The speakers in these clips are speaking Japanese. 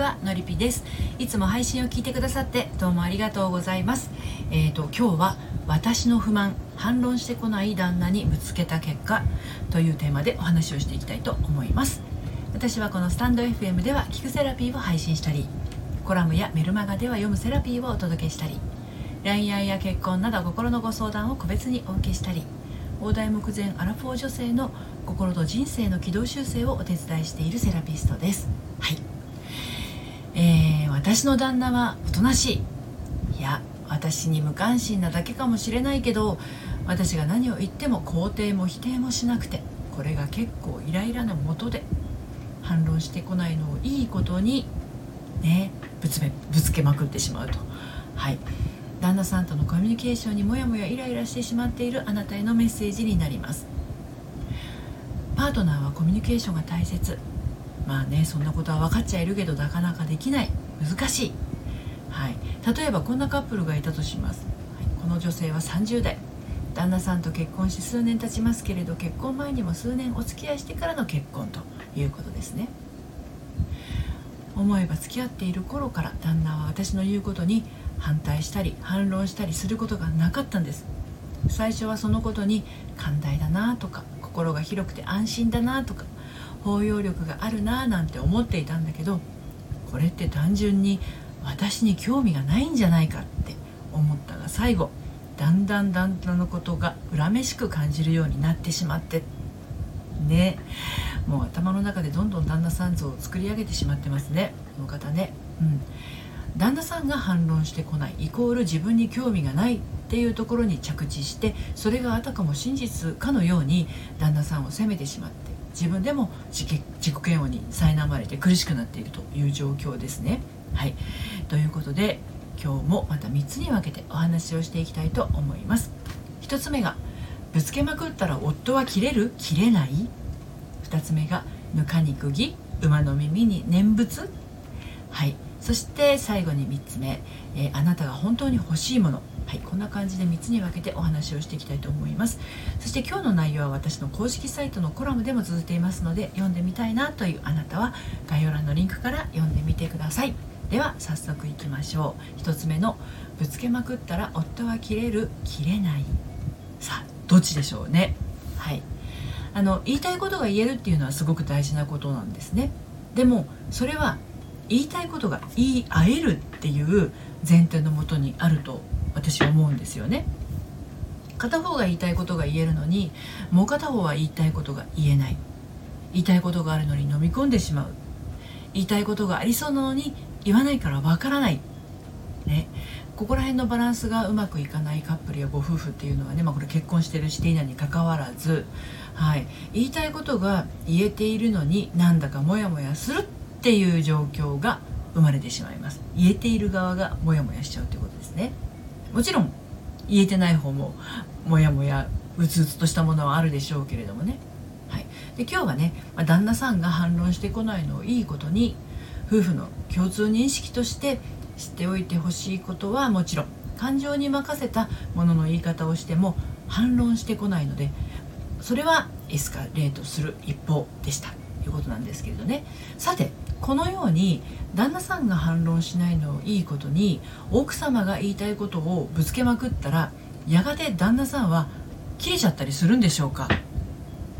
はのりぴです。いつも配信を聞いてくださってどうもありがとうございます。えーと今日は私の不満反論してこない旦那にぶつけた結果というテーマでお話をしていきたいと思います。私はこのスタンド FM では聞くセラピーを配信したりコラムやメルマガでは読むセラピーをお届けしたり恋愛や結婚など心のご相談を個別にお受けしたり大台目前アラフォー女性の心と人生の軌道修正をお手伝いしているセラピストです。はい、えー、私の旦那はおとなしい。いや私に無関心なだけかもしれないけど私が何を言っても肯定も否定もしなくてこれが結構イライラのもとで反論してこないのをいいことにねぶつめぶつけまくってしまうと。はい。旦那さんとのコミュニケーションにもやもやイライラしてしまっているあなたへのメッセージになります。パートナーはコミュニケーションが大切。まあねそんなことは分かっちゃいるけどなかなかできない。難しい、はい、例えばこんなカップルがいたとします、はい、この女性は30代旦那さんと結婚し数年経ちますけれど結婚前にも数年お付き合いしてからの結婚ということですね。思えば付き合っている頃から旦那は私の言うことに反対したり反論したりすることがなかったんです。最初はそのことに寛大だなとか心が広くて安心だなとか包容力があるななんて思っていたんだけどこれって単純に私に興味がないんじゃないかって思ったが最後だんだん旦那のことが恨めしく感じるようになってしまって。ね。もう頭の中でどんどん旦那さん像を作り上げてしまってますね。この方ね。うん。旦那さんが反論してこないイコール自分に興味がないっていうところに着地してそれがあたかも真実かのように旦那さんを責めてしまって自分でも自己嫌悪に苛まれて苦しくなっているという状況ですね。はい。ということで今日もまた3つに分けてお話をしていきたいと思います。1つ目がぶつけまくったら夫は切れる？切れない？2つ目がぬかに釘馬の耳に念仏？はい。そして最後に3つ目、えー、あなたが本当に欲しいもの。はい、こんな感じで3つに分けてお話をしていきたいと思います。そして今日の内容は私の公式サイトのコラムでも続いていますので読んでみたいなというあなたは概要欄のリンクから読んでみてください。では早速いきましょう。1つ目のぶつけまくったら夫は切れる切れない。さあどっちでしょうね。はい。あの言いたいことが言えるっていうのはすごく大事なことなんですね。でもそれは言いたいことが言い合えるっていう前提のもとにあると私は思うんですよね。片方が言いたいことが言えるのにもう片方は言いたいことが言えない。言いたいことがあるのに飲み込んでしまう。言いたいことがありそうなのに言わないからわからない。ね。ここら辺のバランスがうまくいかないカップルやご夫婦っていうのはね、まあ、これ結婚してるしていないにかかわらず、はい、言いたいことが言えているのになんだかモヤモヤするっていう状況が生まれてしまいます。言えている側がモヤモヤしちゃうということですね。もちろん言えてない方もモヤモヤうつうつとしたものはあるでしょうけれどもね、はい、で今日はね、まあ、旦那さんが反論してこないのをいいことに夫婦の共通認識として知っておいてほしいことはもちろん感情に任せたものの言い方をしても反論してこないのでそれはエスカレートする一方でした。ということなんですけれどね。さてこのように旦那さんが反論しないのをいいことに奥様が言いたいことをぶつけまくったらやがて旦那さんは切れちゃったりするんでしょうか。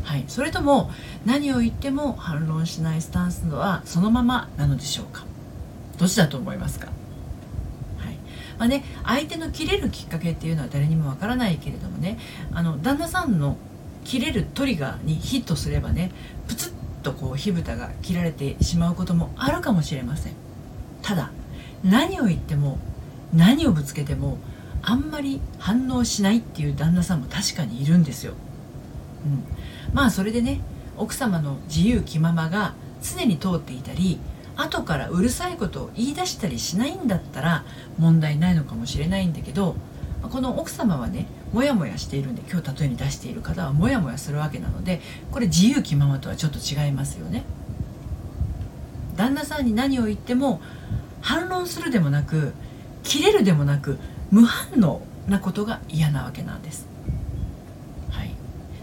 はい、それとも何を言っても反論しないスタンスはそのままなのでしょうか。どっちだと思いますか、はい。まあね、相手の切れるきっかけっていうのは誰にもわからないけれどもねあの旦那さんの切れるトリガーにヒットすればねプツッとこう火蓋が切られてしまうこともあるかもしれません。ただ何を言っても何をぶつけてもあんまり反応しないっていう旦那さんも確かにいるんですよ、うん、まあそれでね奥様の自由気ままが常に通っていたり後からうるさいことを言い出したりしないんだったら問題ないのかもしれないんだけどこの奥様はねモヤモヤしているんで今日例えに出している方はモヤモヤするわけなのでこれ自由気ままとはちょっと違いますよね。旦那さんに何を言っても反論するでもなく切れるでもなく無反応なことが嫌なわけなんです、はい、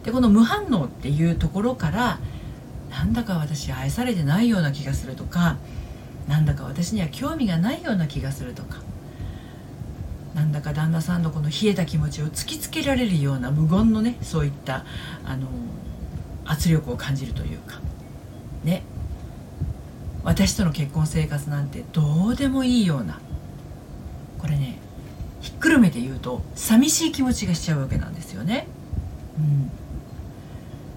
でこの無反応っていうところからなんだか私愛されてないような気がするとかなんだか私には興味がないような気がするとかなんだか旦那さんのこの冷えた気持ちを突きつけられるような無言のねそういったあの圧力を感じるというか。ね。私との結婚生活なんてどうでもいいような。これねひっくるめて言うと寂しい気持ちがしちゃうわけなんですよね。うん、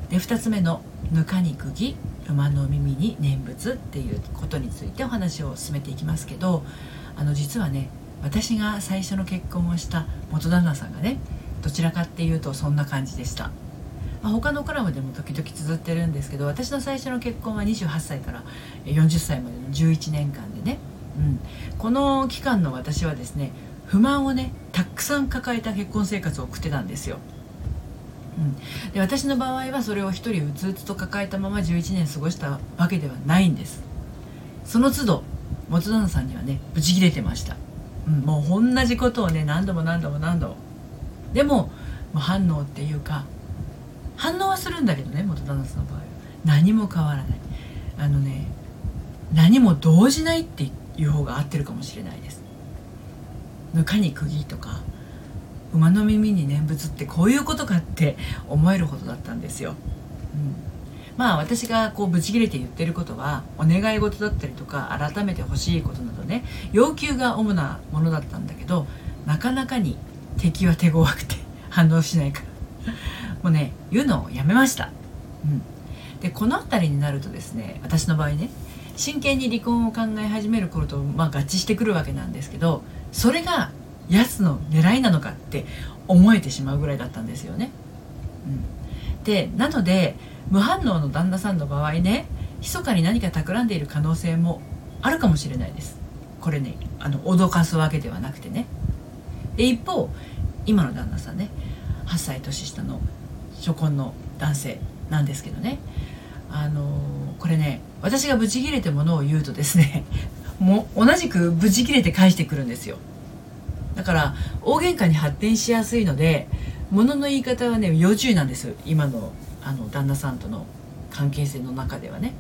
で2つ目の「ぬかに釘馬の耳に念仏」っていうことについてお話を進めていきますけどあの実はね私が最初の結婚をした元旦那さんがねどちらかっていうとそんな感じでした。まあ、他のコラムでも時々綴ってるんですけど私の最初の結婚は28歳から40歳までの11年間でね、うん、この期間の私はですね不満をねたくさん抱えた結婚生活を送ってたんですよ。うん、で私の場合はそれを一人うつうつと抱えたまま11年過ごしたわけではないんですその都度元旦那さんにはねブチギレてました、もう同じことをね何度も何度も何度も。でももう反応っていうか反応はするんだけどね元旦那さんの場合は。何も変わらない。あのね何も動じないっていう方が合ってるかもしれないです。ぬかに釘とか馬の耳に念仏ってこういうことかって思えるほどだったんですよ。うん、まあ私がこうブチ切れて言ってることはお願い事だったりとか改めて欲しいことなどね要求が主なものだったんだけどなかなかに敵は手強くて 反応しないからもうね言うのをやめました。うん、でこの辺りになるとですね私の場合ね真剣に離婚を考え始める頃と、まあ、合致してくるわけなんですけどそれが奴の狙いなのかって思えてしまうぐらいだったんですよね。うん、でなので無反応の旦那さんの場合ね密かに何か企んでいる可能性もあるかもしれないです。これねあの脅かすわけではなくてね。で一方今の旦那さんね8歳年下の初婚の男性なんですけどねあのこれね私がブチギレてものを言うとですね もう同じくブチギレて返してくるんですよだから大喧嘩に発展しやすいので物の言い方はね要注意なんです今のあの旦那さんとの関係性の中ではね、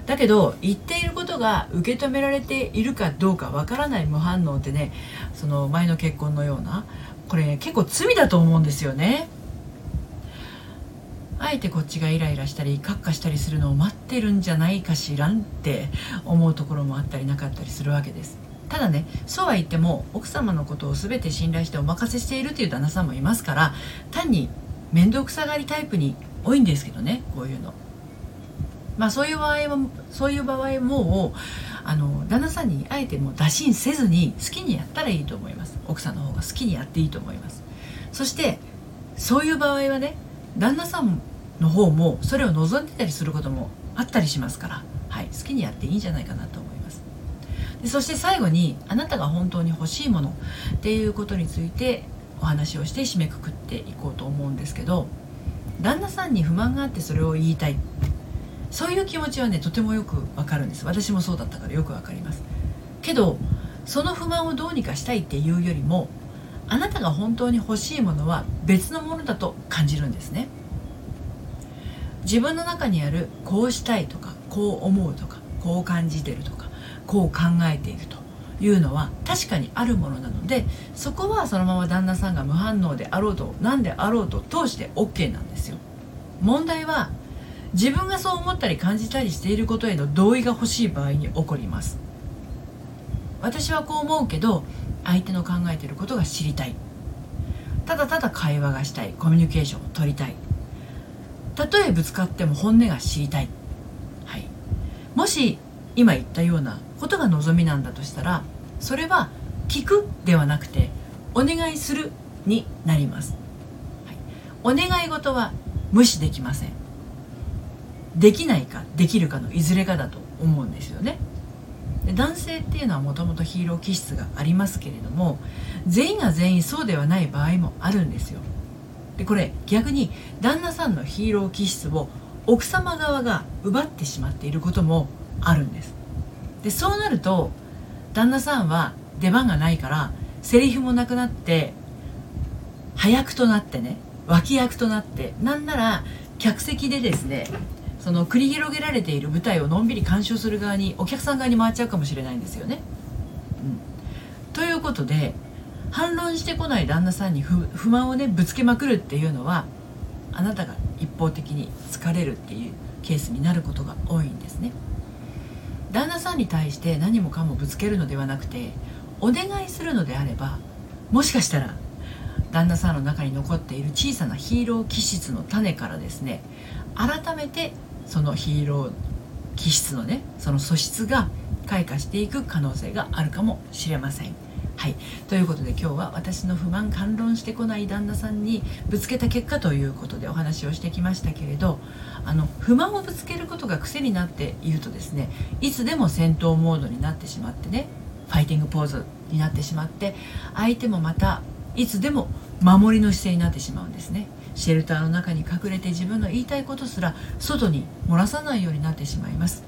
うん、だけど言っていることが受け止められているかどうかわからない無反応ってねその前の結婚のようなこれ、ね、結構罪だと思うんですよね。あえてこっちがイライラしたりカッカしたりするのを待ってるんじゃないかしらんって思うところもあったりなかったりするわけです。ただねそうは言っても奥様のことを全て信頼してお任せしているという旦那さんもいますから単に面倒くさがりタイプに多いんですけどねこういうの。まあそういう場合もそういう場合もあの旦那さんにあえてもう打診せずに好きにやったらいいと思います。奥さんの方が好きにやっていいと思います。そしてそういう場合はね旦那さんの方もそれを望んでたりすることもあったりしますから、はい、好きにやっていいんじゃないかなと思います。でそして最後にあなたが本当に欲しいものっていうことについてお話をして締めくくっていこうと思うんですけど旦那さんに不満があってそれを言いたい。そういう気持ちはねとてもよくわかるんです。私もそうだったからよくわかります。けどその不満をどうにかしたいっていうよりもあなたが本当に欲しいものは別のものだと感じるんですね。自分の中にあるこうしたいとかこう思うとかこう感じてるとかこう考えているというのは確かにあるものなのでそこはそのまま旦那さんが無反応であろうと何であろうと通して OK なんですよ。問題は自分がそう思ったり感じたりしていることへの同意が欲しい場合に起こります。私はこう思うけど相手の考えていることが知りたい。ただただ会話がしたい。コミュニケーションを取りたい。たとえぶつかっても本音が知りたい、はい、もし今言ったようなことが望みなんだとしたらそれは聞くではなくてお願いするになります、はい、お願い事は無視できません。できないかできるかのいずれかだと思うんですよね。で男性っていうのはもともとヒーロー気質がありますけれども全員が全員そうではない場合もあるんですよ。でこれ逆に旦那さんのヒーロー気質を奥様側が奪ってしまっていることもあるんですでそうなると旦那さんは出番がないからセリフもなくなって早くとなってね脇役となってなんなら客席でですねその繰り広げられている舞台をのんびり鑑賞する側にお客さん側に回っちゃうかもしれないんですよね。うん、ということで反論してこない旦那さんに不満をねぶつけまくるっていうのはあなたが一方的に疲れるっていうケースになることが多いんですね。旦那さんに対して何もかもぶつけるのではなくてお願いするのであればもしかしたら旦那さんの中に残っている小さなヒーロー気質の種からですね改めてそのヒーロー気質のねその素質が開花していく可能性があるかもしれません。はい、ということで今日は私の不満反論してこない旦那さんにぶつけた結果ということでお話をしてきましたけれどあの不満をぶつけることが癖になっているとですねいつでも戦闘モードになってしまってねファイティングポーズになってしまって相手もまたいつでも守りの姿勢になってしまうんですね。シェルターの中に隠れて自分の言いたいことすら外に漏らさないようになってしまいます。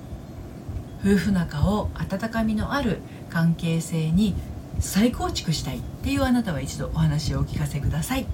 夫婦仲を温かみのある関係性に再構築したいっていうあなたは一度お話をお聞かせください。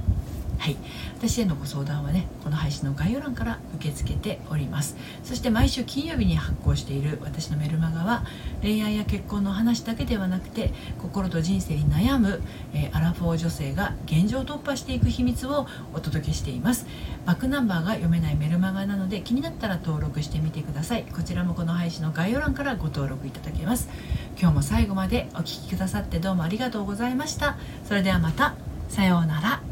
はい。私へのご相談はねこの配信の概要欄から受け付けております。そして毎週金曜日に発行している私のメルマガは恋愛や結婚の話だけではなくて心と人生に悩む、えー、アラフォー女性が現状を突破していく秘密をお届けしています。バックナンバーが読めないメルマガなので気になったら登録してみてください。こちらもこの配信の概要欄からご登録いただけます。今日も最後までお聴きくださってどうもありがとうございました。それではまた。さようなら。